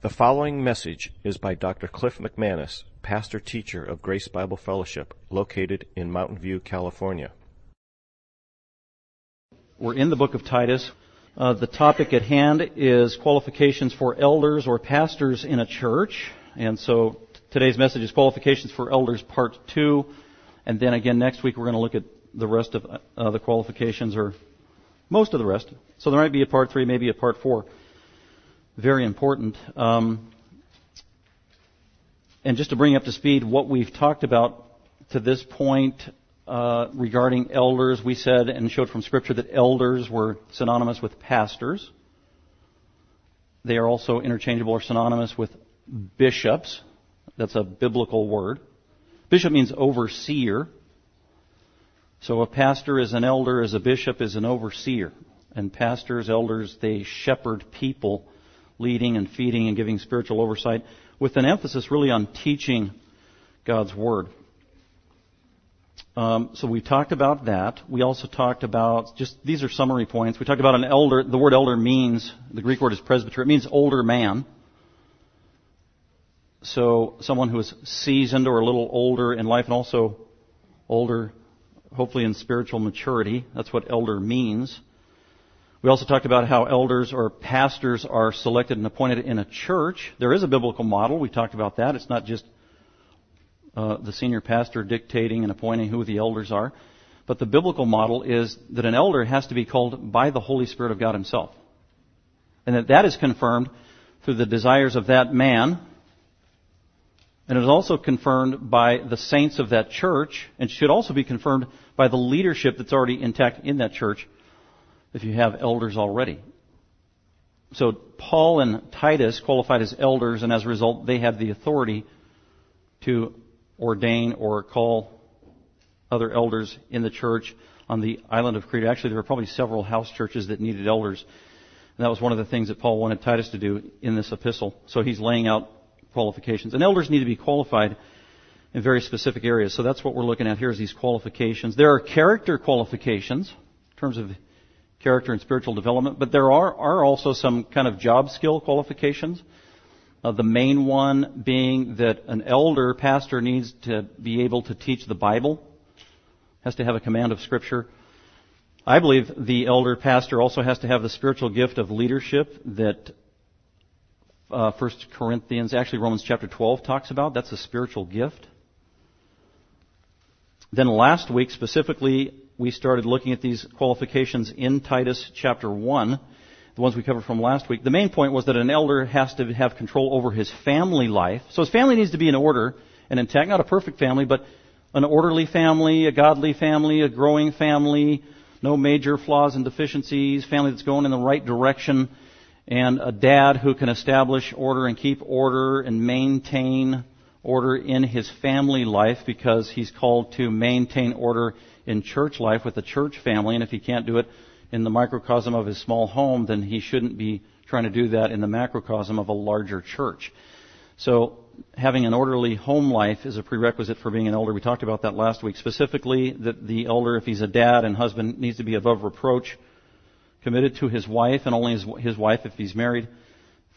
The following message is by Dr. Cliff McManus, pastor teacher of Grace Bible Fellowship, located in Mountain View, California. We're in the book of Titus. Uh, the topic at hand is qualifications for elders or pastors in a church. And so today's message is qualifications for elders part two. And then again next week we're going to look at the rest of uh, the qualifications or most of the rest. So there might be a part three, maybe a part four very important. Um, and just to bring up to speed what we've talked about to this point uh, regarding elders, we said and showed from Scripture that elders were synonymous with pastors. They are also interchangeable or synonymous with bishops. That's a biblical word. Bishop means overseer. So a pastor is an elder, as a bishop is an overseer. And pastors, elders, they shepherd people leading and feeding and giving spiritual oversight with an emphasis really on teaching God's Word. Um, so we talked about that. We also talked about just these are summary points. We talked about an elder. The word elder means the Greek word is presbyter. It means older man. So someone who is seasoned or a little older in life, and also older, hopefully in spiritual maturity. That's what elder means. We also talked about how elders or pastors are selected and appointed in a church. There is a biblical model. We talked about that. It's not just uh, the senior pastor dictating and appointing who the elders are. But the biblical model is that an elder has to be called by the Holy Spirit of God Himself. And that that is confirmed through the desires of that man. And it is also confirmed by the saints of that church, and should also be confirmed by the leadership that's already intact in that church if you have elders already. So Paul and Titus qualified as elders, and as a result, they had the authority to ordain or call other elders in the church on the island of Crete. Actually, there were probably several house churches that needed elders. And that was one of the things that Paul wanted Titus to do in this epistle. So he's laying out qualifications. And elders need to be qualified in very specific areas. So that's what we're looking at here is these qualifications. There are character qualifications in terms of character and spiritual development, but there are, are also some kind of job skill qualifications. Uh, the main one being that an elder pastor needs to be able to teach the Bible, has to have a command of Scripture. I believe the elder pastor also has to have the spiritual gift of leadership that uh, 1 Corinthians, actually Romans chapter 12 talks about. That's a spiritual gift. Then last week, specifically we started looking at these qualifications in Titus chapter 1, the ones we covered from last week. The main point was that an elder has to have control over his family life. So his family needs to be in order and intact, not a perfect family, but an orderly family, a godly family, a growing family, no major flaws and deficiencies, family that's going in the right direction, and a dad who can establish order and keep order and maintain order in his family life because he's called to maintain order in church life with the church family, and if he can't do it in the microcosm of his small home, then he shouldn't be trying to do that in the macrocosm of a larger church. So having an orderly home life is a prerequisite for being an elder. We talked about that last week. Specifically, that the elder, if he's a dad and husband, needs to be above reproach, committed to his wife, and only his, his wife if he's married,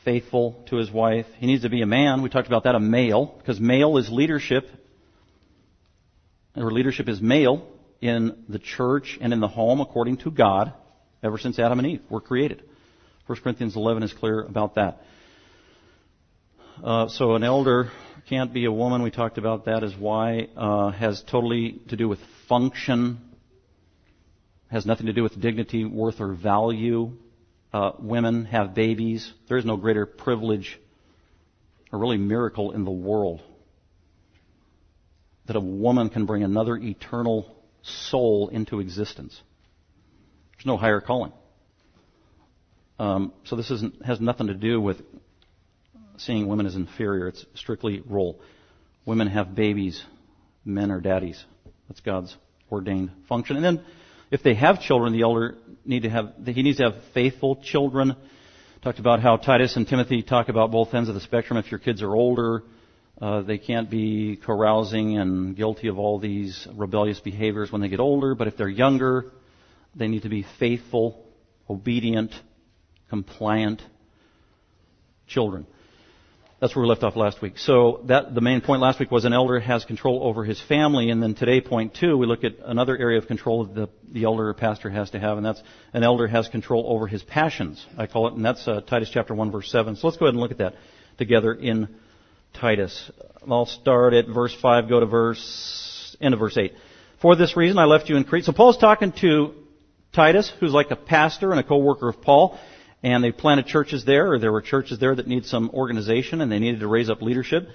faithful to his wife. He needs to be a man. We talked about that, a male, because male is leadership, or leadership is male in the church and in the home according to God ever since Adam and Eve were created. 1 Corinthians 11 is clear about that. Uh, so an elder can't be a woman. We talked about that as why uh, has totally to do with function, has nothing to do with dignity, worth, or value. Uh, women have babies. There is no greater privilege or really miracle in the world that a woman can bring another eternal soul into existence. There's no higher calling. Um, so this has nothing to do with seeing women as inferior. It's strictly role. Women have babies. Men are daddies. That's God's ordained function. And then, if they have children, the elder need to have he needs to have faithful children. Talked about how Titus and Timothy talk about both ends of the spectrum. If your kids are older, uh, they can't be carousing and guilty of all these rebellious behaviors when they get older, but if they're younger, they need to be faithful, obedient, compliant children. That's where we left off last week. So that, the main point last week was an elder has control over his family, and then today, point two, we look at another area of control that the, the elder or pastor has to have, and that's an elder has control over his passions. I call it, and that's uh, Titus chapter 1 verse 7. So let's go ahead and look at that together in Titus. I'll start at verse 5, go to verse, end of verse 8. For this reason I left you in Crete. So Paul's talking to Titus, who's like a pastor and a co-worker of Paul, and they planted churches there, or there were churches there that need some organization, and they needed to raise up leadership.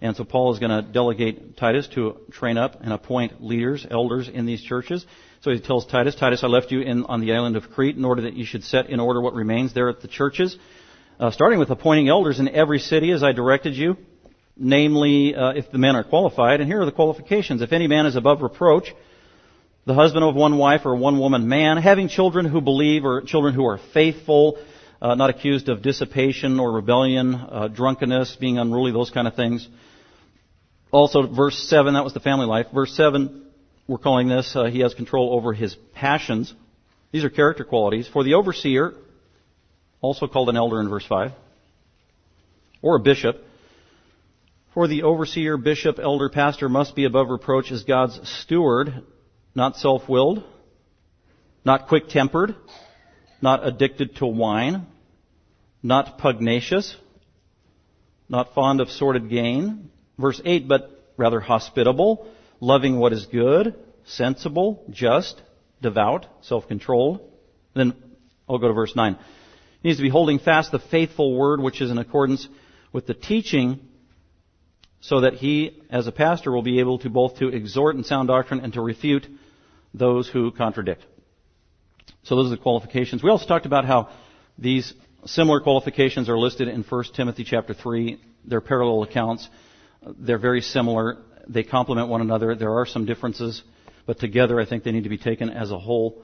And so Paul is going to delegate Titus to train up and appoint leaders, elders in these churches. So he tells Titus, Titus, I left you in, on the island of Crete in order that you should set in order what remains there at the churches, uh, starting with appointing elders in every city as I directed you, namely, uh, if the men are qualified. And here are the qualifications. If any man is above reproach, the husband of one wife or one woman man, having children who believe or children who are faithful, uh, not accused of dissipation or rebellion, uh, drunkenness, being unruly, those kind of things. Also, verse 7, that was the family life. Verse 7, we're calling this, uh, he has control over his passions. These are character qualities. For the overseer, also called an elder in verse 5, or a bishop, for the overseer, bishop, elder, pastor must be above reproach as God's steward, not self-willed, not quick-tempered, not addicted to wine, not pugnacious, not fond of sordid gain. Verse 8, but rather hospitable, loving what is good, sensible, just, devout, self-controlled. Then I'll go to verse 9. He needs to be holding fast the faithful word which is in accordance with the teaching so that he, as a pastor, will be able to both to exhort in sound doctrine and to refute those who contradict. So those are the qualifications. We also talked about how these similar qualifications are listed in 1 Timothy chapter 3. They're parallel accounts. They're very similar. They complement one another. There are some differences, but together I think they need to be taken as a whole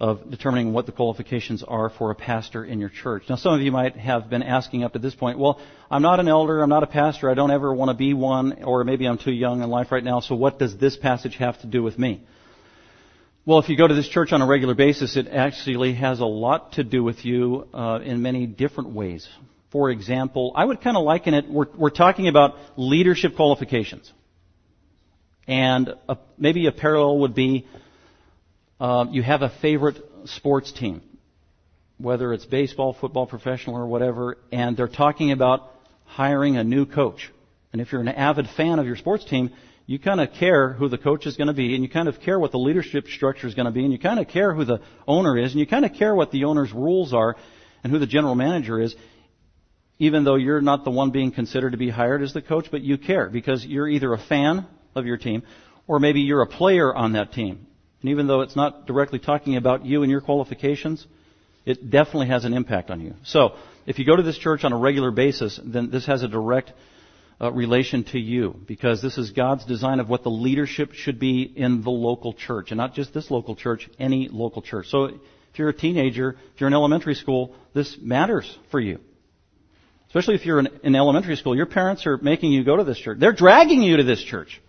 of determining what the qualifications are for a pastor in your church. Now some of you might have been asking up to this point, well, I'm not an elder, I'm not a pastor, I don't ever want to be one, or maybe I'm too young in life right now, so what does this passage have to do with me? Well, if you go to this church on a regular basis, it actually has a lot to do with you uh, in many different ways. For example, I would kind of liken it, we're, we're talking about leadership qualifications. And a, maybe a parallel would be uh, you have a favorite sports team, whether it's baseball, football, professional, or whatever, and they're talking about hiring a new coach. And if you're an avid fan of your sports team, you kind of care who the coach is going to be, and you kind of care what the leadership structure is going to be, and you kind of care who the owner is, and you kind of care what the owner's rules are, and who the general manager is, even though you're not the one being considered to be hired as the coach, but you care because you're either a fan of your team, or maybe you're a player on that team. And even though it's not directly talking about you and your qualifications, it definitely has an impact on you. So, if you go to this church on a regular basis, then this has a direct uh, relation to you because this is God's design of what the leadership should be in the local church and not just this local church, any local church. So if you're a teenager, if you're in elementary school, this matters for you. Especially if you're in, in elementary school, your parents are making you go to this church. They're dragging you to this church.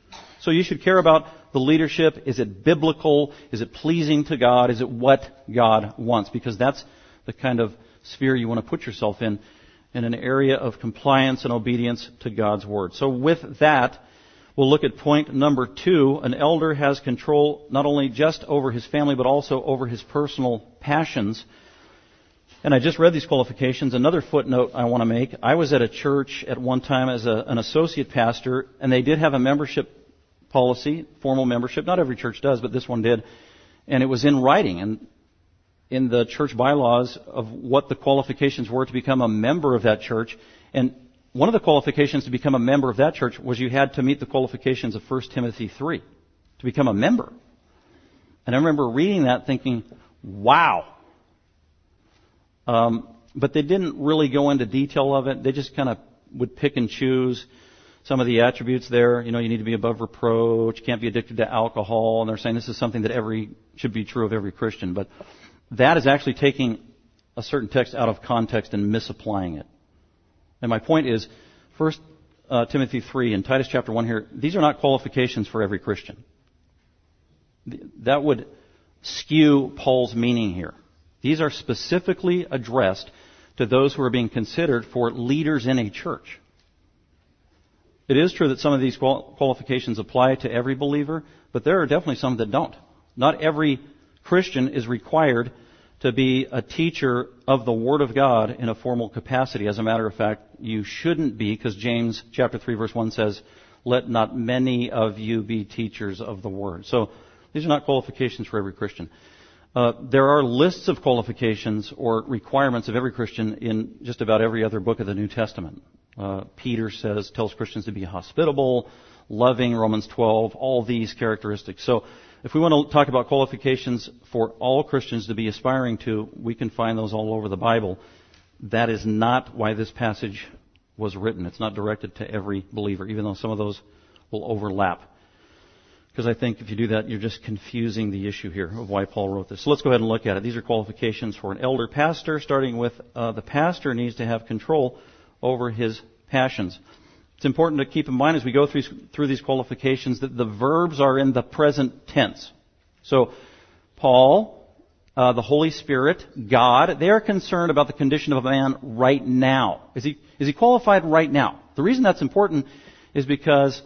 So you should care about the leadership. Is it biblical? Is it pleasing to God? Is it what God wants? Because that's the kind of sphere you want to put yourself in in an area of compliance and obedience to God's Word. So with that, we'll look at point number two. An elder has control not only just over his family, but also over his personal passions. And I just read these qualifications. Another footnote I want to make. I was at a church at one time as a, an associate pastor, and they did have a membership policy, formal membership. Not every church does, but this one did. And it was in writing. And in the church bylaws of what the qualifications were to become a member of that church. And one of the qualifications to become a member of that church was you had to meet the qualifications of 1 Timothy 3 to become a member. And I remember reading that thinking, wow. Um, but they didn't really go into detail of it. They just kind of would pick and choose some of the attributes there. You know, you need to be above reproach, can't be addicted to alcohol, and they're saying this is something that every should be true of every Christian. But that is actually taking a certain text out of context and misapplying it. And my point is, First uh, Timothy 3 and Titus chapter 1 here, these are not qualifications for every Christian. That would skew Paul's meaning here. These are specifically addressed to those who are being considered for leaders in a church. It is true that some of these qualifications apply to every believer, but there are definitely some that don't. Not every Christian is required to be a teacher of the Word of God in a formal capacity. As a matter of fact, you shouldn't be, because James chapter 3 verse 1 says, let not many of you be teachers of the Word. So, these are not qualifications for every Christian. Uh, there are lists of qualifications or requirements of every Christian in just about every other book of the New Testament. Uh, Peter says, tells Christians to be hospitable, loving, Romans 12, all these characteristics. So, if we want to talk about qualifications for all Christians to be aspiring to, we can find those all over the Bible. That is not why this passage was written. It's not directed to every believer, even though some of those will overlap. Because I think if you do that, you're just confusing the issue here of why Paul wrote this. So let's go ahead and look at it. These are qualifications for an elder pastor, starting with uh, the pastor needs to have control over his passions. It's important to keep in mind as we go through, through these qualifications that the verbs are in the present tense. So, Paul, uh, the Holy Spirit, God, they are concerned about the condition of a man right now. Is he, is he qualified right now? The reason that's important is because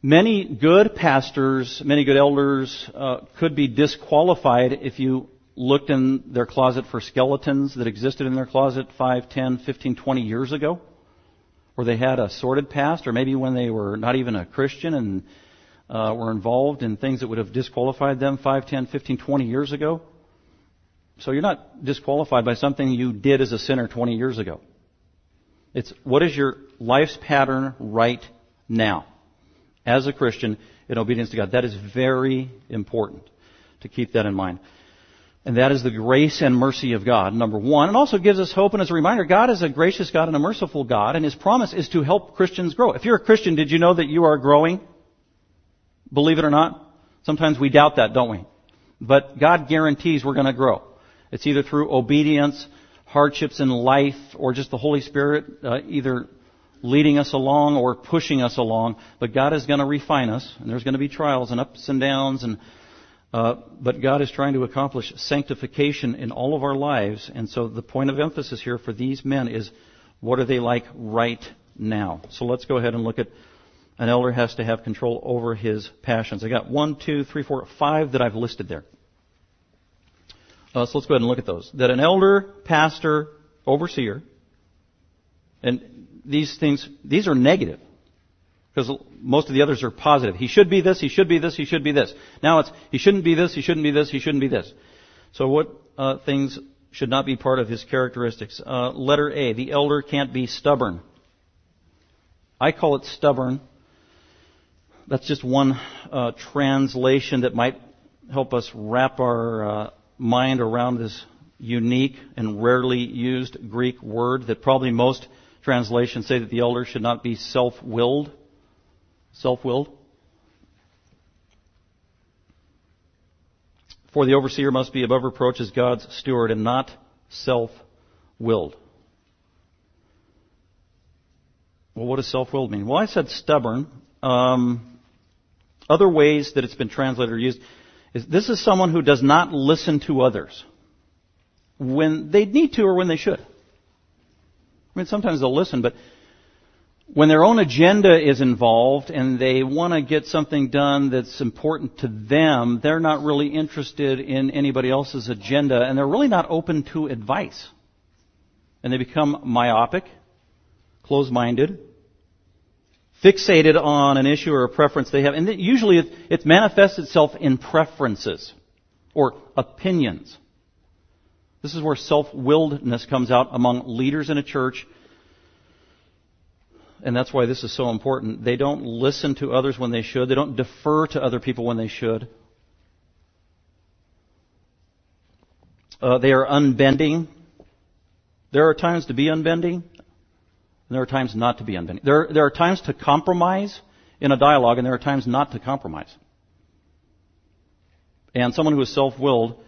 many good pastors, many good elders uh, could be disqualified if you looked in their closet for skeletons that existed in their closet 5, 10, 15, 20 years ago or they had a sordid past, or maybe when they were not even a Christian and uh, were involved in things that would have disqualified them 5, 10, 15, 20 years ago. So you're not disqualified by something you did as a sinner 20 years ago. It's what is your life's pattern right now as a Christian in obedience to God. That is very important to keep that in mind. And that is the grace and mercy of God, number one. And also gives us hope and as a reminder, God is a gracious God and a merciful God, and His promise is to help Christians grow. If you're a Christian, did you know that you are growing? Believe it or not? Sometimes we doubt that, don't we? But God guarantees we're to grow. It's either through obedience, hardships in life, or just the Holy Spirit uh, either leading us along or pushing us along. But God is going to refine us, and there's going to be trials and ups and downs and uh, but God is trying to accomplish sanctification in all of our lives, and so the point of emphasis here for these men is what are they like right now? So let's go ahead and look at an elder has to have control over his passions. I got one, two, three, four, five that I've listed there. Uh, so let's go ahead and look at those. That an elder, pastor, overseer, and these things, these are negative. Because most of the others are positive. He should be this, he should be this, he should be this. Now it's, he shouldn't be this, he shouldn't be this, he shouldn't be this. So what uh, things should not be part of his characteristics? Uh, letter A, the elder can't be stubborn. I call it stubborn. That's just one uh, translation that might help us wrap our uh, mind around this unique and rarely used Greek word that probably most translations say that the elder should not be self-willed. Self-willed. For the overseer must be above reproach as God's steward and not self-willed. Well, what does self-willed mean? Well, I said stubborn. Um, other ways that it's been translated or used is this is someone who does not listen to others when they need to or when they should. I mean, sometimes they'll listen, but when their own agenda is involved and they want to get something done that's important to them, they're not really interested in anybody else's agenda and they're really not open to advice. And they become myopic, closed-minded, fixated on an issue or a preference they have. And usually it, it manifests itself in preferences or opinions. This is where self-willedness comes out among leaders in a church and that's why this is so important. They don't listen to others when they should. They don't defer to other people when they should. Uh, they are unbending. There are times to be unbending, and there are times not to be unbending. There, there are times to compromise in a dialogue, and there are times not to compromise. And someone who is self-willed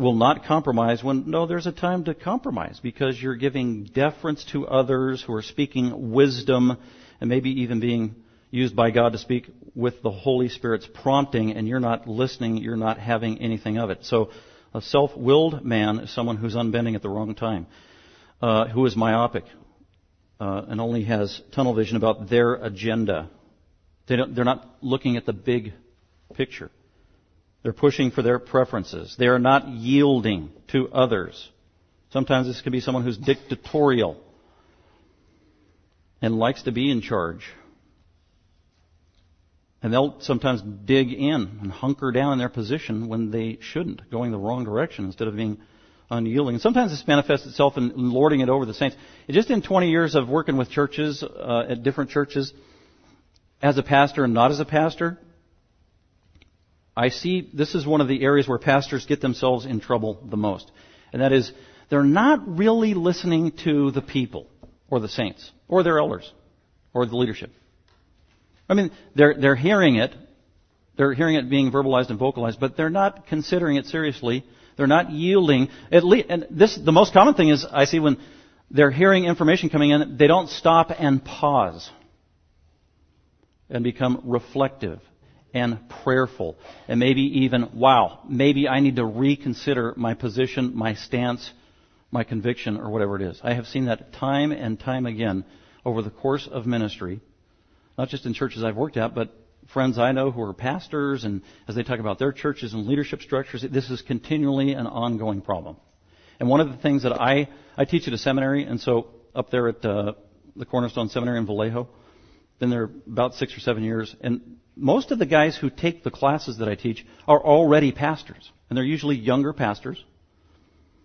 will not compromise when, no, there's a time to compromise because you're giving deference to others who are speaking wisdom and maybe even being used by God to speak with the Holy Spirit's prompting and you're not listening, you're not having anything of it. So a self-willed man is someone who's unbending at the wrong time, uh, who is myopic. uh, and only has tunnel vision about their agenda. They they're not looking at the big picture. They're pushing for their preferences. They are not yielding to others. Sometimes this can be someone who's dictatorial and likes to be in charge. And they'll sometimes dig in and hunker down in their position when they shouldn't, going the wrong direction instead of being unyielding. And sometimes this manifests itself in lording it over the saints. Just in 20 years of working with churches, uh, at different churches, as a pastor and not as a pastor, I see this is one of the areas where pastors get themselves in trouble the most. And that is, they're not really listening to the people, or the saints, or their elders, or the leadership. I mean, they're, they're hearing it, they're hearing it being verbalized and vocalized, but they're not considering it seriously. They're not yielding. At least, and this, the most common thing is I see when they're hearing information coming in, they don't stop and pause and become reflective and prayerful. And maybe even, wow, maybe I need to reconsider my position, my stance, my conviction, or whatever it is. I have seen that time and time again over the course of ministry, not just in churches I've worked at, but friends I know who are pastors, and as they talk about their churches and leadership structures, this is continually an ongoing problem. And one of the things that I, I teach at a seminary, and so up there at uh, the Cornerstone Seminary in Vallejo, been there about six or seven years, and most of the guys who take the classes that I teach are already pastors, and they're usually younger pastors.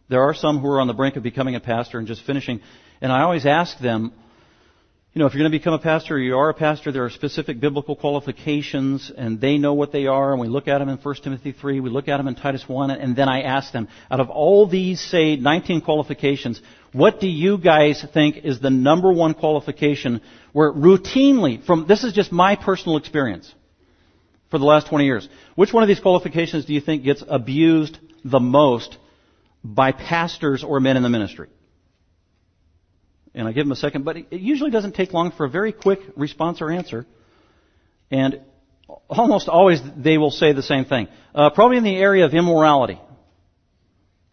There are some who are on the brink of becoming a pastor and just finishing, and I always ask them, you know, if you're going to become a pastor or you are a pastor, there are specific biblical qualifications and they know what they are and we look at them in 1 Timothy 3, we look at them in Titus 1 and then I ask them, out of all these, say, 19 qualifications, what do you guys think is the number one qualification where routinely, from, this is just my personal experience for the last 20 years, which one of these qualifications do you think gets abused the most by pastors or men in the ministry? And I give them a second, but it usually doesn't take long for a very quick response or answer. And almost always they will say the same thing. Uh, probably in the area of immorality.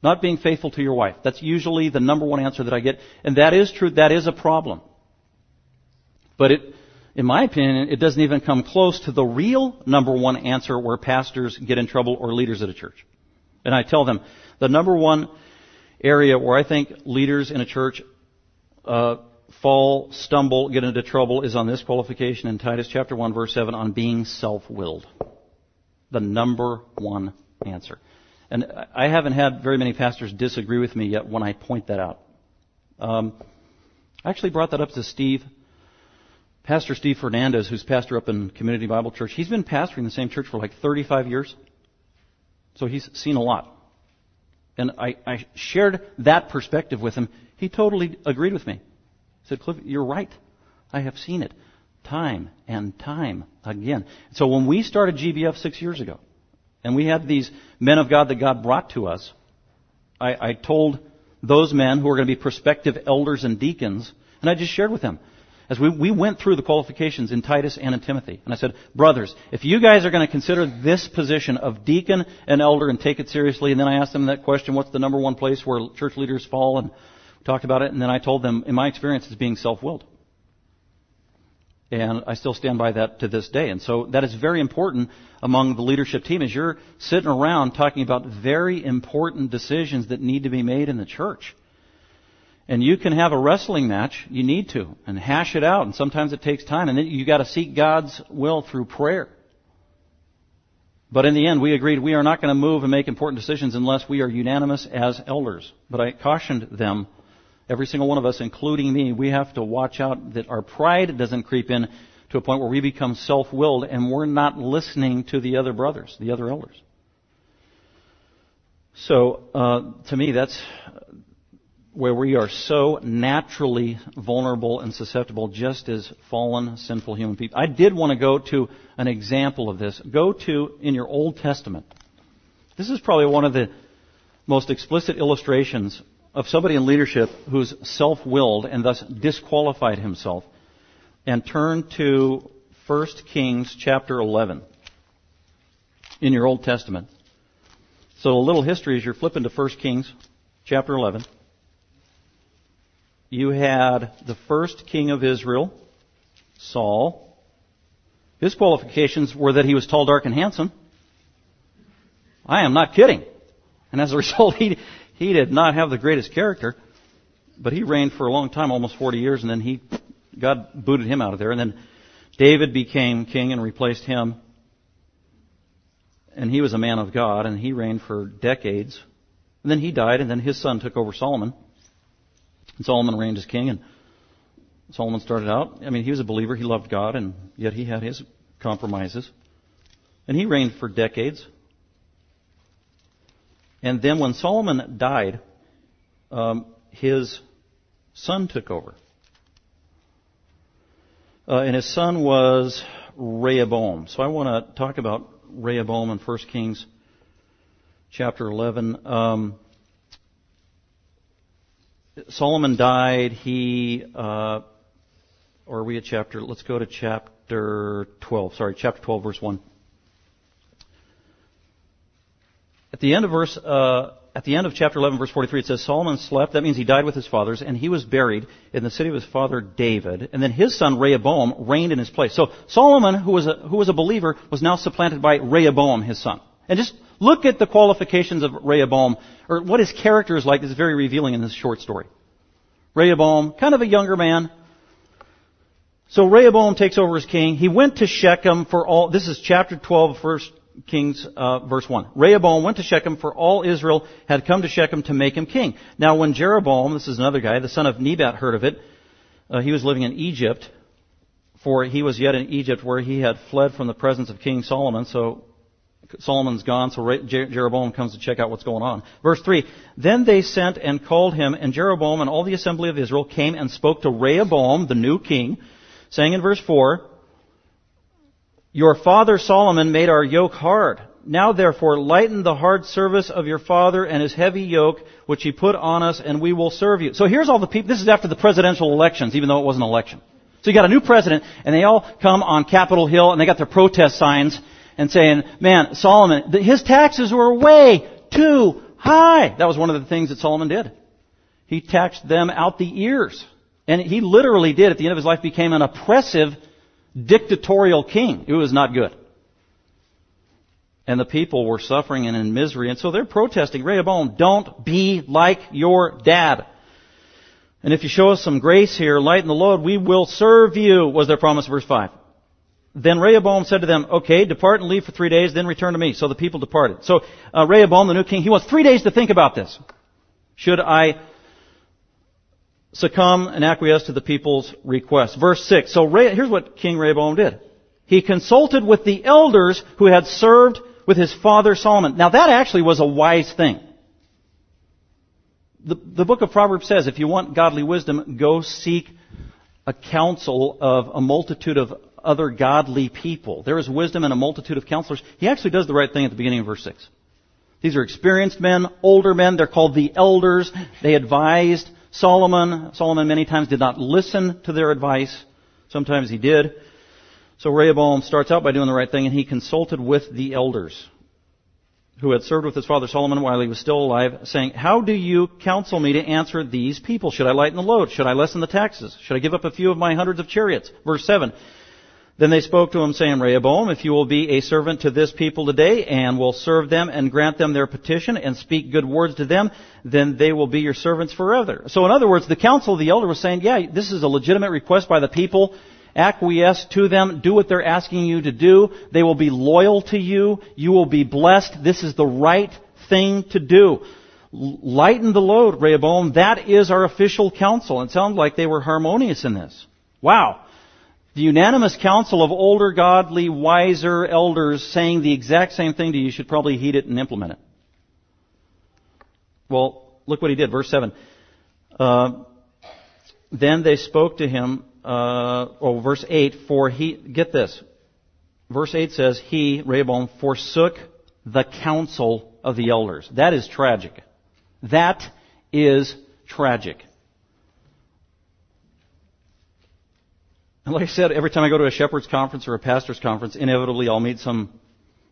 Not being faithful to your wife. That's usually the number one answer that I get. And that is true. That is a problem. But it, in my opinion, it doesn't even come close to the real number one answer where pastors get in trouble or leaders at a church. And I tell them, the number one area where I think leaders in a church uh, fall, stumble, get into trouble is on this qualification in Titus chapter 1 verse 7 on being self-willed. The number one answer. And I haven't had very many pastors disagree with me yet when I point that out. Um, I actually brought that up to Steve, Pastor Steve Fernandez, who's pastor up in Community Bible Church. He's been pastoring the same church for like 35 years. So he's seen a lot. And I, I shared that perspective with him. He totally agreed with me. He said, Cliff, you're right. I have seen it time and time again. So when we started GBF six years ago, and we had these men of God that God brought to us, I, I told those men who are going to be prospective elders and deacons, and I just shared with them, as we, we went through the qualifications in Titus and in Timothy. And I said, brothers, if you guys are going to consider this position of deacon and elder and take it seriously, and then I asked them that question, what's the number one place where church leaders fall? And talked about it, and then I told them, in my experience, it's being self-willed. And I still stand by that to this day. And so that is very important among the leadership team as you're sitting around talking about very important decisions that need to be made in the church. And you can have a wrestling match, you need to, and hash it out, and sometimes it takes time, and then you gotta seek God's will through prayer. But in the end, we agreed we are not going to move and make important decisions unless we are unanimous as elders. But I cautioned them, every single one of us, including me, we have to watch out that our pride doesn't creep in to a point where we become self-willed and we're not listening to the other brothers, the other elders. So, uh, to me, that's where we are so naturally vulnerable and susceptible just as fallen, sinful human people. I did want to go to an example of this. Go to, in your Old Testament. This is probably one of the most explicit illustrations of somebody in leadership who's self-willed and thus disqualified himself. And turn to 1 Kings chapter 11 in your Old Testament. So a little history as you're flipping to 1 Kings chapter 11. you had the first king of Israel, Saul. His qualifications were that he was tall, dark, and handsome. I am not kidding. And as a result, he, he did not have the greatest character, but he reigned for a long time, almost 40 years, and then he, God booted him out of there. And then David became king and replaced him. And he was a man of God, and he reigned for decades. And then he died, and then his son took over Solomon. And Solomon reigned as king, and Solomon started out, I mean, he was a believer, he loved God, and yet he had his compromises. And he reigned for decades. And then when Solomon died, um, his son took over. Uh, and his son was Rehoboam. So I want to talk about Rehoboam in 1 Kings chapter 11. Um, Solomon died. He, uh, or are we at chapter? Let's go to chapter 12. Sorry, chapter 12, verse 1. At the end of verse, uh, at the end of chapter 11, verse 43, it says Solomon slept. That means he died with his fathers, and he was buried in the city of his father David. And then his son Rehoboam reigned in his place. So Solomon, who was a, who was a believer, was now supplanted by Rehoboam, his son. And just look at the qualifications of Rehoboam, or what his character is like. Is very revealing in this short story. Rehoboam, kind of a younger man. So Rehoboam takes over as king. He went to Shechem for all. This is chapter 12, verse Kings, uh, verse 1. Rehoboam went to Shechem for all Israel had come to Shechem to make him king. Now when Jeroboam, this is another guy, the son of Nebat heard of it, uh, he was living in Egypt, for he was yet in Egypt where he had fled from the presence of King Solomon, so Solomon's gone, so Jeroboam comes to check out what's going on. Verse 3, Then they sent and called him, and Jeroboam and all the assembly of Israel came and spoke to Rehoboam, the new king, saying in verse 4, your father Solomon made our yoke hard. Now therefore lighten the hard service of your father and his heavy yoke which he put on us and we will serve you. So here's all the people, this is after the presidential elections, even though it wasn't an election. So you got a new president and they all come on Capitol Hill and they got their protest signs and saying, man, Solomon, his taxes were way too high. That was one of the things that Solomon did. He taxed them out the ears. And he literally did at the end of his life became an oppressive dictatorial king. It was not good. And the people were suffering and in misery. And so they're protesting, Rehoboam, don't be like your dad. And if you show us some grace here, lighten the load, we will serve you, was their promise, verse 5. Then Rehoboam said to them, okay, depart and leave for three days, then return to me. So the people departed. So uh, Rehoboam, the new king, he wants three days to think about this. Should I succumb and acquiesce to the people's request. Verse 6. So here's what King Rehoboam did. He consulted with the elders who had served with his father Solomon. Now that actually was a wise thing. The, the book of Proverbs says if you want godly wisdom, go seek a counsel of a multitude of other godly people. There is wisdom in a multitude of counselors. He actually does the right thing at the beginning of verse 6. These are experienced men, older men. They're called the elders. They advised Solomon, Solomon many times did not listen to their advice. Sometimes he did. So Rehoboam starts out by doing the right thing and he consulted with the elders who had served with his father Solomon while he was still alive, saying, How do you counsel me to answer these people? Should I lighten the load? Should I lessen the taxes? Should I give up a few of my hundreds of chariots? Verse 7. Then they spoke to him saying, Rehoboam, if you will be a servant to this people today and will serve them and grant them their petition and speak good words to them, then they will be your servants forever. So in other words, the council of the elder was saying, yeah, this is a legitimate request by the people. Acquiesce to them. Do what they're asking you to do. They will be loyal to you. You will be blessed. This is the right thing to do. Lighten the load, Rehoboam. That is our official council. It sounds like they were harmonious in this. Wow. The unanimous counsel of older, godly, wiser elders saying the exact same thing to you should probably heed it and implement it. Well, look what he did, verse 7. Uh, then they spoke to him, uh, oh, verse 8, for he, get this. Verse 8 says, he, Rehoboam, forsook the counsel of the elders. That is tragic. That is tragic. And like I said, every time I go to a shepherd's conference or a pastor's conference, inevitably I'll meet some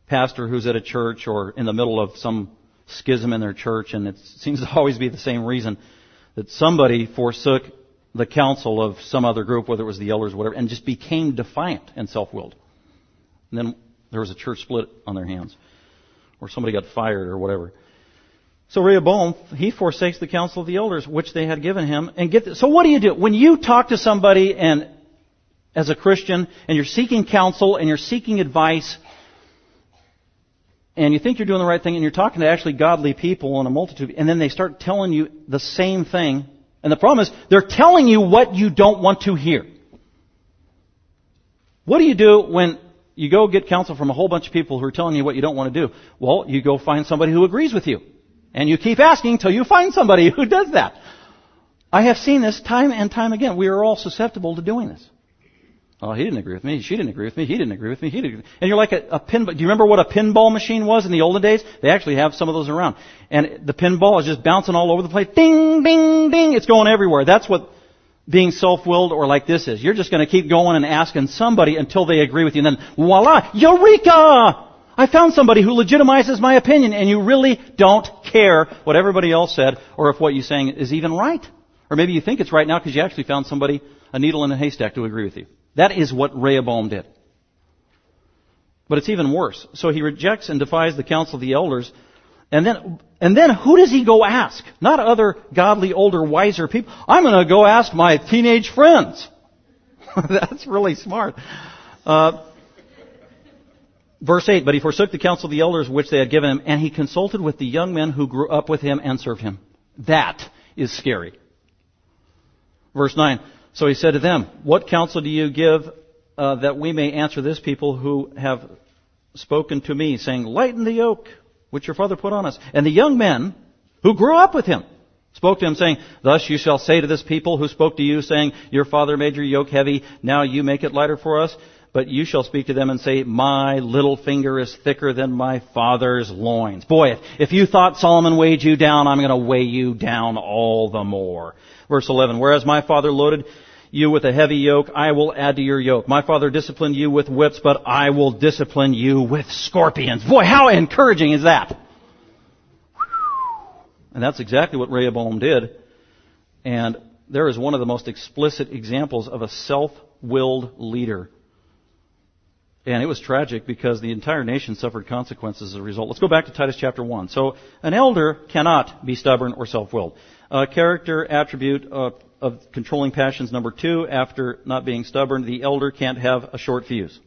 pastor who's at a church or in the middle of some schism in their church, and it seems to always be the same reason that somebody forsook the counsel of some other group, whether it was the elders or whatever, and just became defiant and self-willed. And then there was a church split on their hands, or somebody got fired or whatever. So Rehoboam, he forsakes the counsel of the elders, which they had given him, and get. So what do you do when you talk to somebody and, as a Christian, and you're seeking counsel and you're seeking advice, and you think you're doing the right thing, and you're talking to actually godly people in a multitude, and then they start telling you the same thing, and the problem is they're telling you what you don't want to hear. What do you do when you go get counsel from a whole bunch of people who are telling you what you don't want to do? Well, you go find somebody who agrees with you. And you keep asking until you find somebody who does that. I have seen this time and time again. We are all susceptible to doing this. Oh, he didn't agree with me. She didn't agree with me. He didn't agree with me. He didn't. Agree. And you're like a, a pinball. Do you remember what a pinball machine was in the olden days? They actually have some of those around. And the pinball is just bouncing all over the place. Ding, ding, ding. It's going everywhere. That's what being self-willed or like this is. You're just going to keep going and asking somebody until they agree with you. And then, voila, eureka! I found somebody who legitimizes my opinion and you really don't care what everybody else said or if what you're saying is even right. Or maybe you think it's right now because you actually found somebody, a needle in a haystack to agree with you. That is what Rehoboam did. But it's even worse. So he rejects and defies the counsel of the elders. And then, and then who does he go ask? Not other godly, older, wiser people. I'm going to go ask my teenage friends. That's really smart. Uh, Verse 8, but he forsook the counsel of the elders which they had given him, and he consulted with the young men who grew up with him and served him. That is scary. Verse 9, so he said to them, What counsel do you give uh, that we may answer this people who have spoken to me, saying, Lighten the yoke which your father put on us? And the young men who grew up with him spoke to him, saying, Thus you shall say to this people who spoke to you, saying, Your father made your yoke heavy, now you make it lighter for us but you shall speak to them and say, My little finger is thicker than my father's loins. Boy, if, if you thought Solomon weighed you down, I'm going to weigh you down all the more. Verse 11, Whereas my father loaded you with a heavy yoke, I will add to your yoke. My father disciplined you with whips, but I will discipline you with scorpions. Boy, how encouraging is that? And that's exactly what Rehoboam did. And there is one of the most explicit examples of a self-willed leader and it was tragic because the entire nation suffered consequences as a result. Let's go back to Titus chapter 1. So, an elder cannot be stubborn or self-willed. Uh, character attribute uh, of controlling passions number two, after not being stubborn, the elder can't have a short fuse.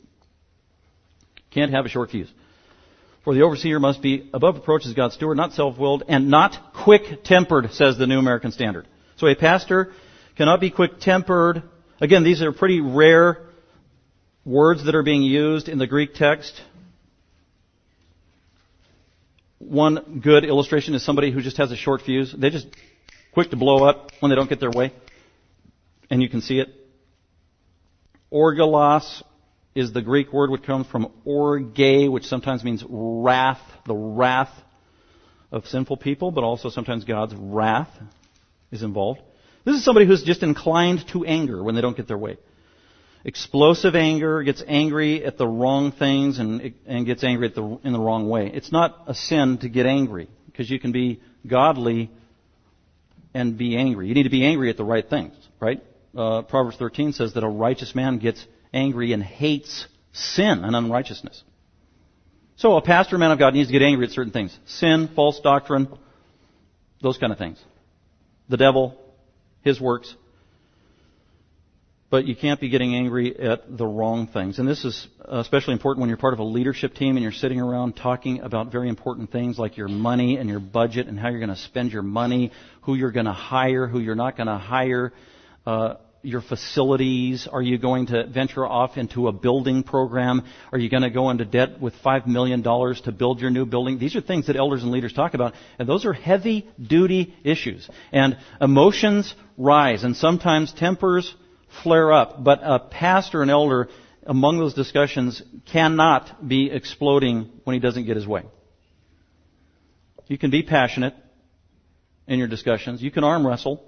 Can't have a short fuse. For the overseer must be above reproach as God's steward, not self-willed, and not quick-tempered, says the New American Standard. So a pastor cannot be quick-tempered. Again, these are pretty rare words that are being used in the Greek text. One good illustration is somebody who just has a short fuse. They just quick to blow up when they don't get their way. And you can see it. Orgilos is the Greek word which comes from orge, which sometimes means wrath, the wrath of sinful people, but also sometimes God's wrath is involved. This is somebody who's just inclined to anger when they don't get their way explosive anger, gets angry at the wrong things and, and gets angry the, in the wrong way. It's not a sin to get angry because you can be godly and be angry. You need to be angry at the right things, right? Uh, Proverbs 13 says that a righteous man gets angry and hates sin and unrighteousness. So a pastor, man of God, needs to get angry at certain things. Sin, false doctrine, those kind of things. The devil, his works but you can't be getting angry at the wrong things. And this is especially important when you're part of a leadership team and you're sitting around talking about very important things like your money and your budget and how you're going to spend your money, who you're going to hire, who you're not going to hire, uh, your facilities. Are you going to venture off into a building program? Are you going to go into debt with $5 million to build your new building? These are things that elders and leaders talk about, and those are heavy duty issues. And emotions rise, and sometimes tempers flare up, but a pastor an elder among those discussions cannot be exploding when he doesn't get his way. You can be passionate in your discussions. You can arm wrestle.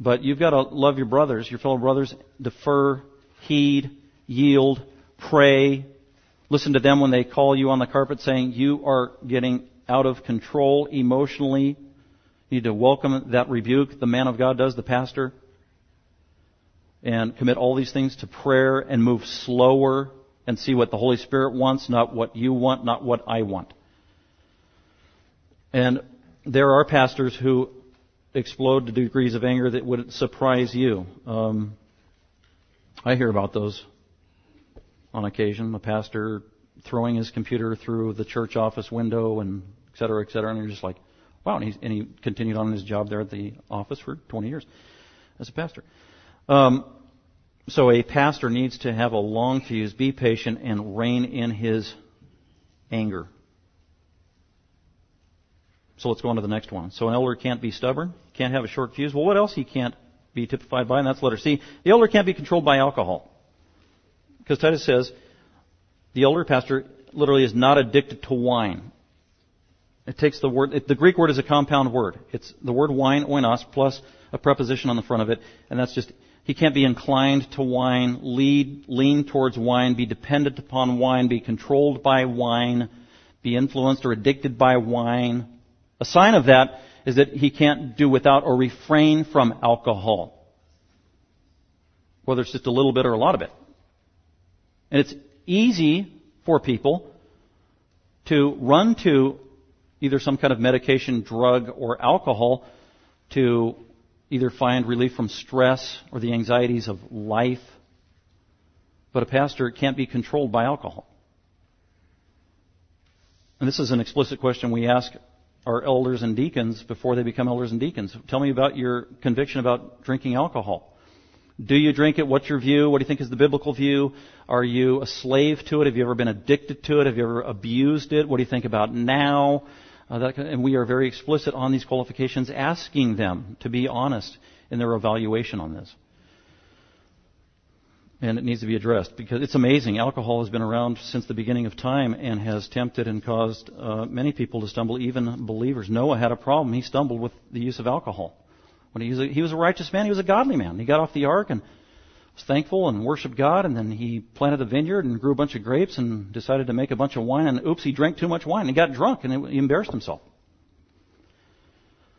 But you've got to love your brothers, your fellow brothers, defer, heed, yield, pray. Listen to them when they call you on the carpet saying you are getting out of control emotionally. You need to welcome that rebuke the man of God does, the pastor, and commit all these things to prayer and move slower and see what the Holy Spirit wants, not what you want, not what I want. And there are pastors who explode to degrees of anger that would surprise you. Um, I hear about those on occasion. A pastor throwing his computer through the church office window and et cetera, et cetera. And you're just like, wow. And, and he continued on his job there at the office for 20 years as a pastor. Um, so a pastor needs to have a long fuse, be patient, and rein in his anger. So let's go on to the next one. So an elder can't be stubborn, can't have a short fuse. Well, what else he can't be typified by? And that's letter C. The elder can't be controlled by alcohol. Because Titus says, the elder pastor literally is not addicted to wine. It takes the word, the Greek word is a compound word. It's the word wine, oinos, plus a preposition on the front of it, and that's just, he can't be inclined to wine, lead, lean towards wine, be dependent upon wine, be controlled by wine, be influenced or addicted by wine. A sign of that is that he can't do without or refrain from alcohol. Whether it's just a little bit or a lot of it. And it's easy for people to run to either some kind of medication, drug, or alcohol to either find relief from stress or the anxieties of life. But a pastor can't be controlled by alcohol. And this is an explicit question we ask our elders and deacons before they become elders and deacons. Tell me about your conviction about drinking alcohol. Do you drink it? What's your view? What do you think is the biblical view? Are you a slave to it? Have you ever been addicted to it? Have you ever abused it? What do you think about now? Uh, and we are very explicit on these qualifications, asking them to be honest in their evaluation on this. And it needs to be addressed because it's amazing. Alcohol has been around since the beginning of time and has tempted and caused uh, many people to stumble, even believers. Noah had a problem. He stumbled with the use of alcohol. When he was a, he was a righteous man, he was a godly man. He got off the ark and was thankful and worshiped God, and then he planted a vineyard and grew a bunch of grapes and decided to make a bunch of wine. And oops, he drank too much wine and got drunk and he embarrassed himself.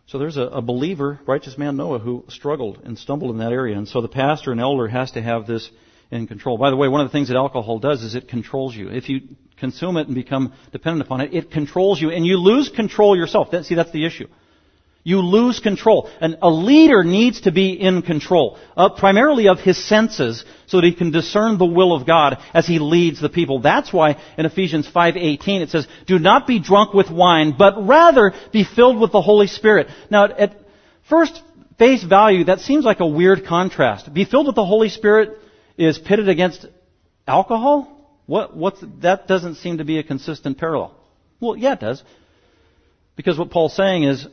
So there's a, a believer, righteous man Noah, who struggled and stumbled in that area. And so the pastor and elder has to have this in control. By the way, one of the things that alcohol does is it controls you. If you consume it and become dependent upon it, it controls you and you lose control yourself. See, that's the issue. You lose control. And a leader needs to be in control, uh, primarily of his senses, so that he can discern the will of God as he leads the people. That's why in Ephesians 5:18 it says, "Do not be drunk with wine, but rather be filled with the Holy Spirit." Now, at first face value, that seems like a weird contrast. Be filled with the Holy Spirit is pitted against alcohol. What? What's that? Doesn't seem to be a consistent parallel. Well, yeah, it does. Because what Paul's saying is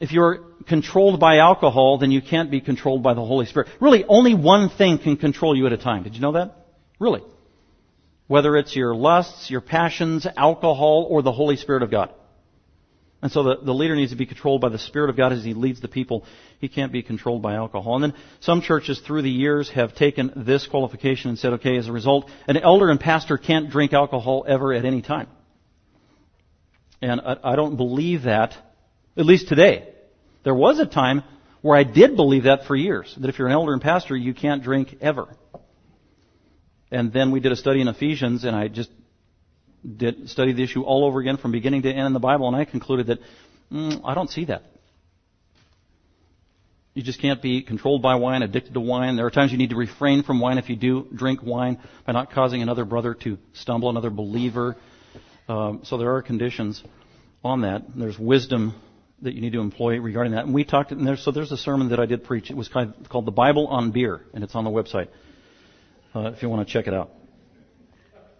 if you're controlled by alcohol, then you can't be controlled by the Holy Spirit. Really, only one thing can control you at a time. Did you know that? Really. Whether it's your lusts, your passions, alcohol, or the Holy Spirit of God. And so the, the leader needs to be controlled by the Spirit of God as he leads the people. He can't be controlled by alcohol. And then some churches through the years have taken this qualification and said, okay, as a result, an elder and pastor can't drink alcohol ever at any time. And I, I don't believe that at least today. There was a time where I did believe that for years, that if you're an elder and pastor, you can't drink ever. And then we did a study in Ephesians, and I just did study the issue all over again from beginning to end in the Bible, and I concluded that mm, I don't see that. You just can't be controlled by wine, addicted to wine. There are times you need to refrain from wine if you do drink wine by not causing another brother to stumble, another believer. Um, so there are conditions on that. There's wisdom that you need to employ regarding that. And we talked, and there's, so there's a sermon that I did preach. It was kind of called The Bible on Beer, and it's on the website uh, if you want to check it out.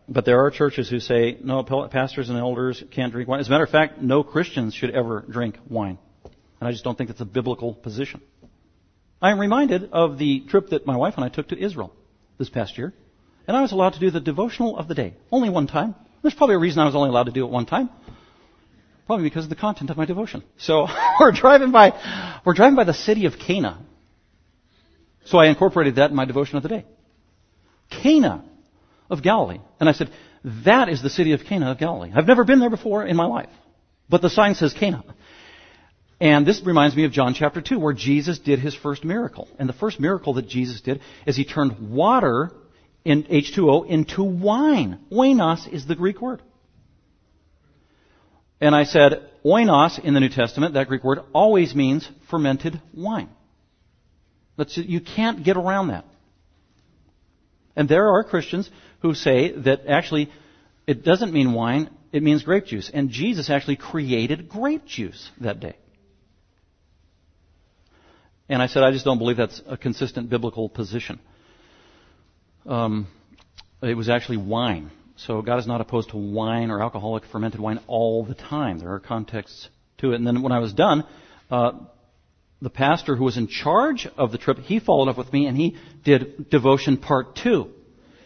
But there are churches who say, no, pastors and elders can't drink wine. As a matter of fact, no Christians should ever drink wine. And I just don't think that's a biblical position. I am reminded of the trip that my wife and I took to Israel this past year. And I was allowed to do the devotional of the day. Only one time. There's probably a reason I was only allowed to do it one time. Probably because of the content of my devotion. So we're driving by, we're driving by the city of Cana. So I incorporated that in my devotion of the day. Cana of Galilee. And I said, that is the city of Cana of Galilee. I've never been there before in my life. But the sign says Cana. And this reminds me of John chapter 2, where Jesus did his first miracle. And the first miracle that Jesus did is he turned water in H2O into wine. Oinos is the Greek word. And I said, oinos in the New Testament, that Greek word, always means fermented wine. That's, you can't get around that. And there are Christians who say that actually it doesn't mean wine, it means grape juice. And Jesus actually created grape juice that day. And I said, I just don't believe that's a consistent biblical position. Um, it was actually wine. So God is not opposed to wine or alcoholic fermented wine all the time. There are contexts to it. And then when I was done, uh, the pastor who was in charge of the trip, he followed up with me and he did devotion part two.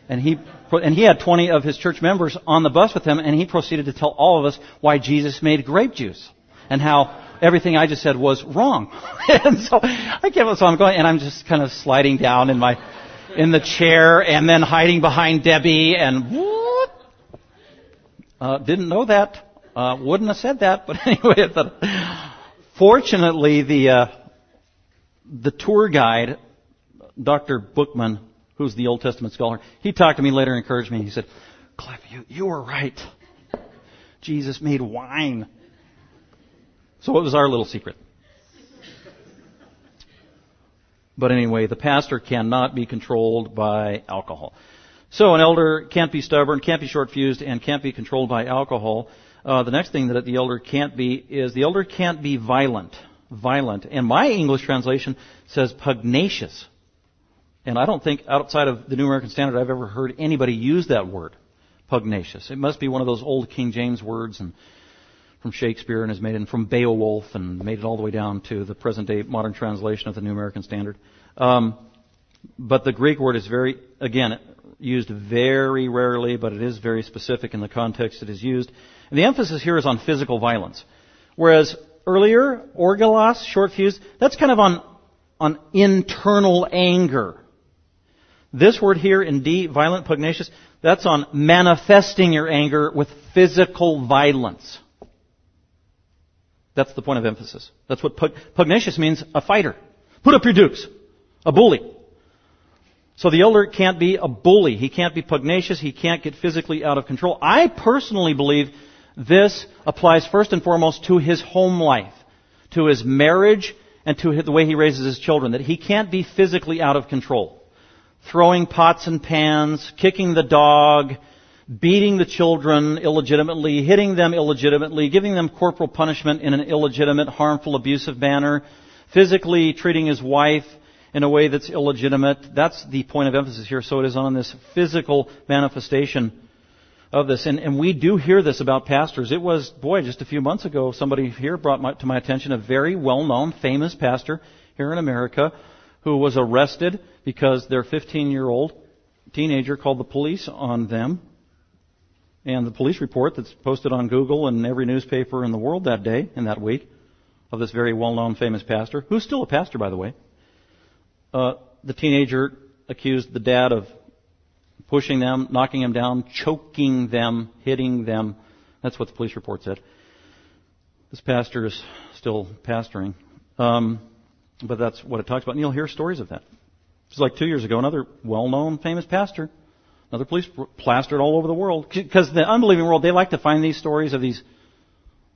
And he, and he had 20 of his church members on the bus with him and he proceeded to tell all of us why Jesus made grape juice and how everything I just said was wrong. and so I kept, so I'm going, and I'm just kind of sliding down in my, in the chair, and then hiding behind Debbie, and whoop. Uh, didn't know that. Uh, wouldn't have said that, but anyway, the, fortunately, the uh, the tour guide, Dr. Bookman, who's the Old Testament scholar, he talked to me later, and encouraged me. He said, "Cliff, you you were right. Jesus made wine." So it was our little secret. But anyway, the pastor cannot be controlled by alcohol. So an elder can't be stubborn, can't be short-fused, and can't be controlled by alcohol. Uh, the next thing that the elder can't be is the elder can't be violent. Violent. And my English translation says pugnacious. And I don't think outside of the New American Standard I've ever heard anybody use that word, pugnacious. It must be one of those old King James words and from Shakespeare and is made in from Beowulf and made it all the way down to the present day modern translation of the New American Standard. Um, but the Greek word is very, again, used very rarely, but it is very specific in the context it is used. And the emphasis here is on physical violence. Whereas earlier, orgilos, short fuse, that's kind of on, on internal anger. This word here in D, violent, pugnacious, that's on manifesting your anger with physical violence. That's the point of emphasis. That's what pugnacious means, a fighter. Put up your dukes. A bully. So the elder can't be a bully. He can't be pugnacious. He can't get physically out of control. I personally believe this applies first and foremost to his home life, to his marriage, and to the way he raises his children. That he can't be physically out of control. Throwing pots and pans, kicking the dog, beating the children illegitimately, hitting them illegitimately, giving them corporal punishment in an illegitimate, harmful, abusive manner, physically treating his wife in a way that's illegitimate. That's the point of emphasis here. So it is on this physical manifestation of this. And, and we do hear this about pastors. It was, boy, just a few months ago, somebody here brought my, to my attention a very well-known, famous pastor here in America who was arrested because their 15-year-old teenager called the police on them and the police report that's posted on Google and every newspaper in the world that day and that week of this very well-known famous pastor, who's still a pastor, by the way, the teenager accused the dad of pushing them, knocking them down, choking them, hitting them. That's what the police report said. This pastor is still pastoring. Um, but that's what it talks about. And you'll hear stories of that. Just like two years ago, another well-known famous pastor Another police plastered all over the world. Because the unbelieving world, they like to find these stories of these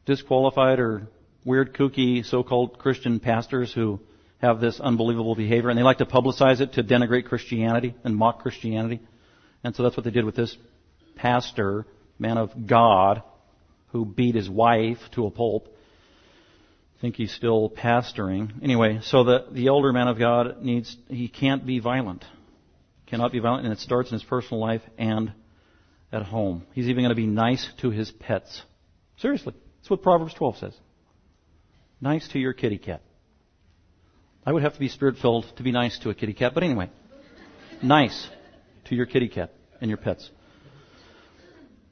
disqualified or weird, kooky, so-called Christian pastors who have this unbelievable behavior, and they like to publicize it to denigrate Christianity and mock Christianity. And so that's what they did with this pastor, man of God, who beat his wife to a pulp. I think he's still pastoring. Anyway, so the, the elder man of God needs, he can't be violent cannot be violent, and it starts in his personal life and at home. He's even going to be nice to his pets. Seriously. That's what Proverbs 12 says. Nice to your kitty cat. I would have to be spirit filled to be nice to a kitty cat, but anyway. Nice to your kitty cat and your pets.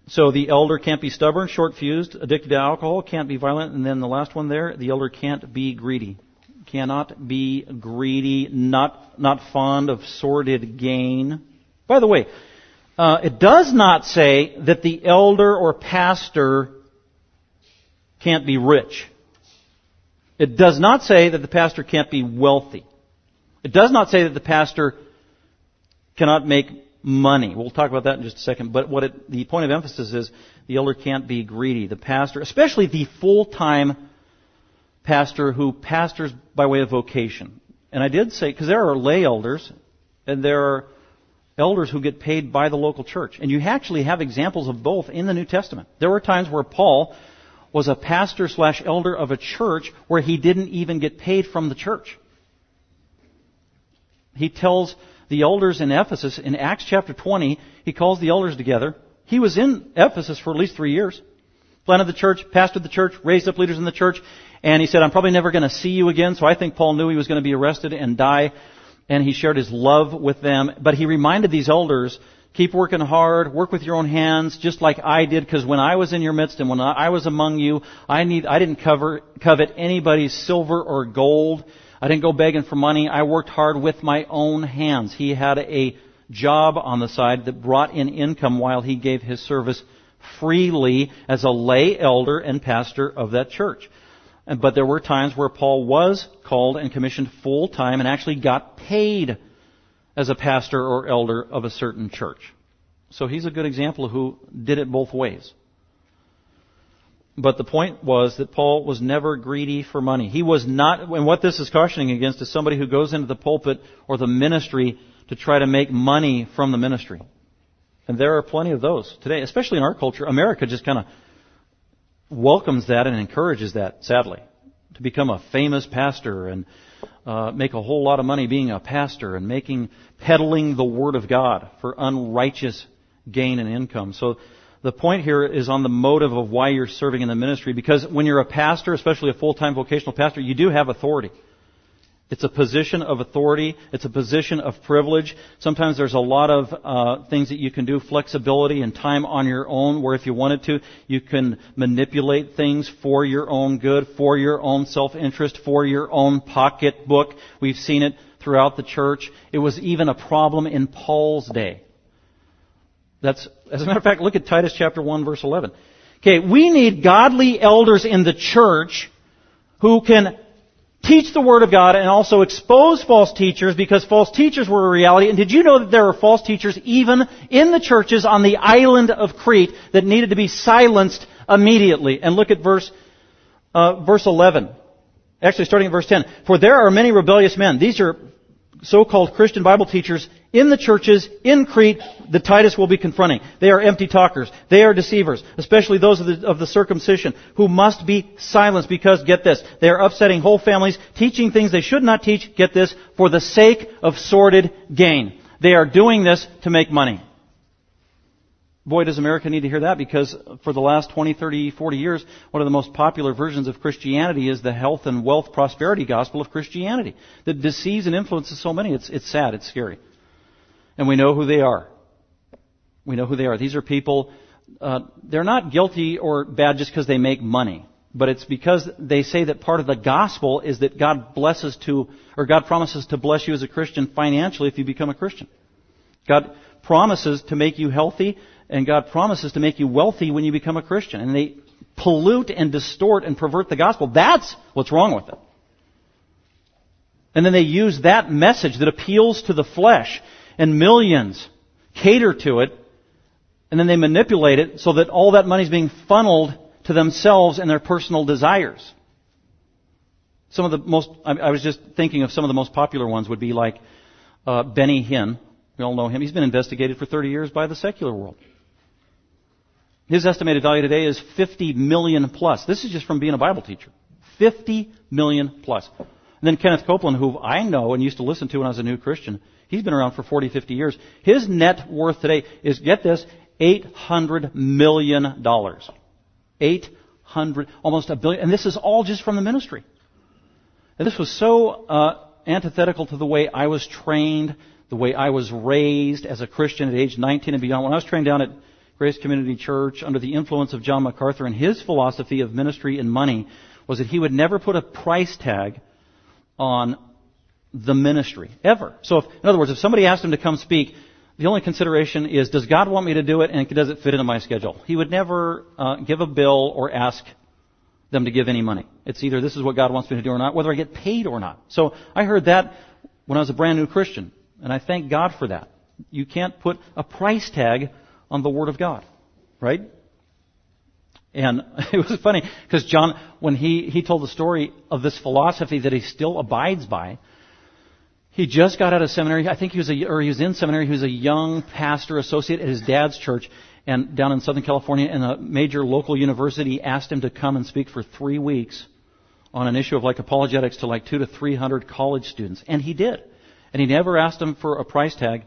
So the elder can't be stubborn, short fused, addicted to alcohol, can't be violent, and then the last one there, the elder can't be greedy cannot be greedy, not, not fond of sordid gain. By the way, uh, it does not say that the elder or pastor can't be rich. It does not say that the pastor can't be wealthy. It does not say that the pastor cannot make money. We'll talk about that in just a second. But what it, the point of emphasis is the elder can't be greedy. The pastor, especially the full-time pastor who pastors by way of vocation. And I did say, because there are lay elders, and there are elders who get paid by the local church. And you actually have examples of both in the New Testament. There were times where Paul was a pastor slash elder of a church where he didn't even get paid from the church. He tells the elders in Ephesus in Acts chapter 20, he calls the elders together. He was in Ephesus for at least three years. Planted the church, pastored the church, raised up leaders in the church, and he said, I'm probably never going to see you again, so I think Paul knew he was going to be arrested and die, and he shared his love with them. But he reminded these elders, keep working hard, work with your own hands, just like I did, because when I was in your midst and when I was among you, I need, I didn't cover, covet anybody's silver or gold. I didn't go begging for money. I worked hard with my own hands. He had a job on the side that brought in income while he gave his service freely as a lay elder and pastor of that church. But there were times where Paul was called and commissioned full time and actually got paid as a pastor or elder of a certain church. So he's a good example of who did it both ways. But the point was that Paul was never greedy for money. He was not, and what this is cautioning against is somebody who goes into the pulpit or the ministry to try to make money from the ministry. And there are plenty of those today, especially in our culture. America just kind of welcomes that and encourages that, sadly. To become a famous pastor and uh, make a whole lot of money being a pastor and making, peddling the Word of God for unrighteous gain and income. So the point here is on the motive of why you're serving in the ministry because when you're a pastor, especially a full-time vocational pastor, you do have authority. It's a position of authority. It's a position of privilege. Sometimes there's a lot of uh, things that you can do, flexibility and time on your own, where if you wanted to, you can manipulate things for your own good, for your own self-interest, for your own pocketbook. We've seen it throughout the church. It was even a problem in Paul's day. That's, as a matter of fact, look at Titus chapter 1 verse 11. Okay, we need godly elders in the church who can teach the Word of God and also expose false teachers because false teachers were a reality. And did you know that there were false teachers even in the churches on the island of Crete that needed to be silenced immediately? And look at verse, uh, verse 11. Actually, starting at verse 10. For there are many rebellious men. These are so-called Christian Bible teachers in the churches in Crete that Titus will be confronting. They are empty talkers. They are deceivers, especially those of the, of the, circumcision, who must be silenced because, get this, they are upsetting whole families, teaching things they should not teach, get this, for the sake of sordid gain. They are doing this to make money. Boy, does America need to hear that because for the last 20, 30, 40 years, one of the most popular versions of Christianity is the health and wealth prosperity gospel of Christianity that deceives and influences so many. It's, it's sad. It's scary. And we know who they are. We know who they are. These are people, uh, they're not guilty or bad just because they make money. But it's because they say that part of the gospel is that God blesses to, or God promises to bless you as a Christian financially if you become a Christian. God promises to make you healthy, and God promises to make you wealthy when you become a Christian. And they pollute and distort and pervert the gospel. That's what's wrong with it. And then they use that message that appeals to the flesh, and millions cater to it, and then they manipulate it so that all that money is being funneled to themselves and their personal desires. Some of the most, I was just thinking of some of the most popular ones would be like uh, Benny Hinn. We all know him. He's been investigated for 30 years by the secular world. His estimated value today is 50 million plus. This is just from being a Bible teacher. 50 million plus. And then Kenneth Copeland, who I know and used to listen to when I was a new Christian, he's been around for 40, 50 years. His net worth today is, get this, 800 million dollars. 800, almost a billion, and this is all just from the ministry. And this was so uh, antithetical to the way I was trained, the way I was raised as a Christian at age 19 and beyond. When I was trained down at Grace Community Church under the influence of John MacArthur and his philosophy of ministry and money was that he would never put a price tag on the ministry, ever. So if, in other words, if somebody asked him to come speak, the only consideration is, does God want me to do it and does it fit into my schedule? He would never uh, give a bill or ask them to give any money. It's either this is what God wants me to do or not, whether I get paid or not. So I heard that when I was a brand new Christian, and I thank God for that. You can't put a price tag on the Word of God, right? And it was funny because John, when he, he told the story of this philosophy that he still abides by, he just got out of seminary. I think he was a, or he was in seminary. He was a young pastor associate at his dad's church and down in Southern California and a major local university asked him to come and speak for three weeks on an issue of like apologetics to like two to three hundred college students. And he did. And he never asked them for a price tag,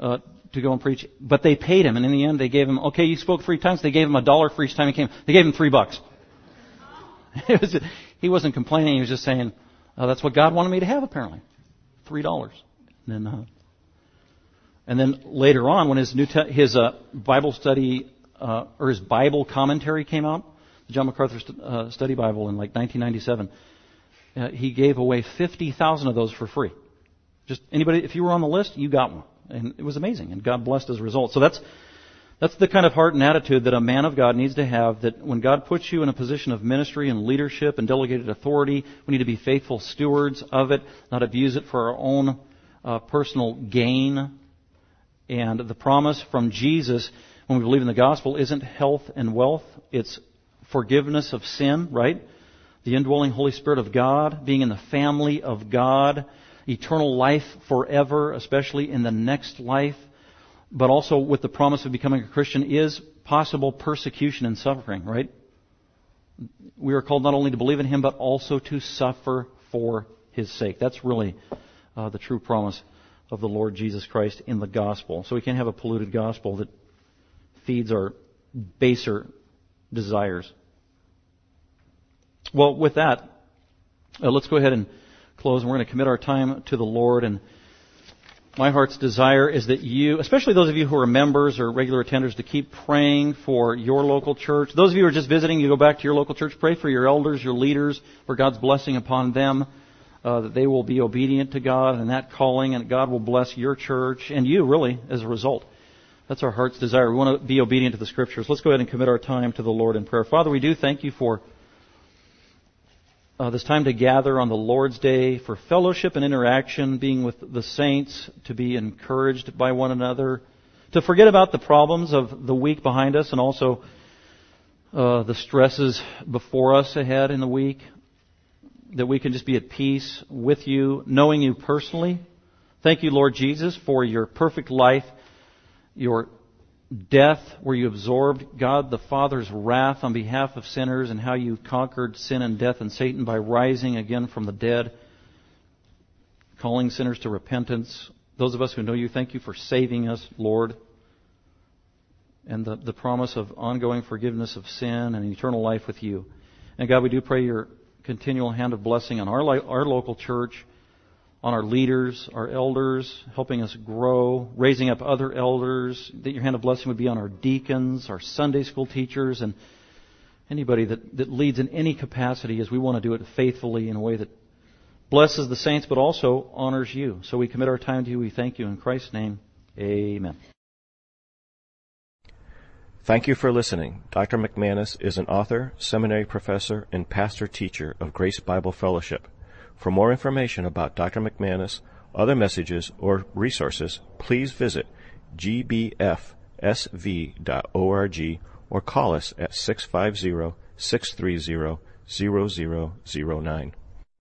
uh, to go and preach, but they paid him, and in the end they gave him, okay, you spoke three times, they gave him a dollar for each time he came. They gave him three bucks. was, he wasn't complaining, he was just saying, oh, that's what God wanted me to have apparently. Three dollars. And then, uh, and then later on, when his new te- his uh, Bible study uh, or his Bible commentary came out, the John MacArthur st- uh, Study Bible in like 1997, uh, he gave away 50,000 of those for free. Just anybody, if you were on the list, you got one and it was amazing, and God blessed as a result. So that's that's the kind of heart and attitude that a man of God needs to have. That when God puts you in a position of ministry and leadership and delegated authority, we need to be faithful stewards of it, not abuse it for our own uh, personal gain. And the promise from Jesus, when we believe in the gospel, isn't health and wealth; it's forgiveness of sin, right? The indwelling Holy Spirit of God, being in the family of God eternal life forever, especially in the next life, but also with the promise of becoming a Christian is possible persecution and suffering, right? We are called not only to believe in Him, but also to suffer for His sake. That's really uh, the true promise of the Lord Jesus Christ in the gospel. So we can't have a polluted gospel that feeds our baser desires. Well, with that, uh, let's go ahead and close, we're going to commit our time to the Lord. And my heart's desire is that you, especially those of you who are members or regular attenders, to keep praying for your local church. Those of you who are just visiting, you go back to your local church, pray for your elders, your leaders, for God's blessing upon them, uh, that they will be obedient to God and that calling, and God will bless your church and you, really, as a result. That's our heart's desire. We want to be obedient to the Scriptures. Let's go ahead and commit our time to the Lord in prayer. Father, we do thank you for uh, this time to gather on the Lord's Day for fellowship and interaction, being with the saints, to be encouraged by one another, to forget about the problems of the week behind us and also uh, the stresses before us ahead in the week, that we can just be at peace with you, knowing you personally. Thank you, Lord Jesus, for your perfect life, your death, where you absorbed God the Father's wrath on behalf of sinners, and how you conquered sin and death and Satan by rising again from the dead, calling sinners to repentance. Those of us who know you, thank you for saving us, Lord. And the, the promise of ongoing forgiveness of sin and eternal life with you. And God, we do pray your continual hand of blessing on our, our local church on our leaders, our elders, helping us grow, raising up other elders, that your hand of blessing would be on our deacons, our Sunday school teachers, and anybody that, that leads in any capacity as we want to do it faithfully in a way that blesses the saints but also honors you. So we commit our time to you. We thank you in Christ's name. Amen. Thank you for listening. Dr. McManus is an author, seminary professor, and pastor teacher of Grace Bible Fellowship. For more information about Dr. McManus, other messages, or resources, please visit gbfsv.org or call us at 650 630 0009.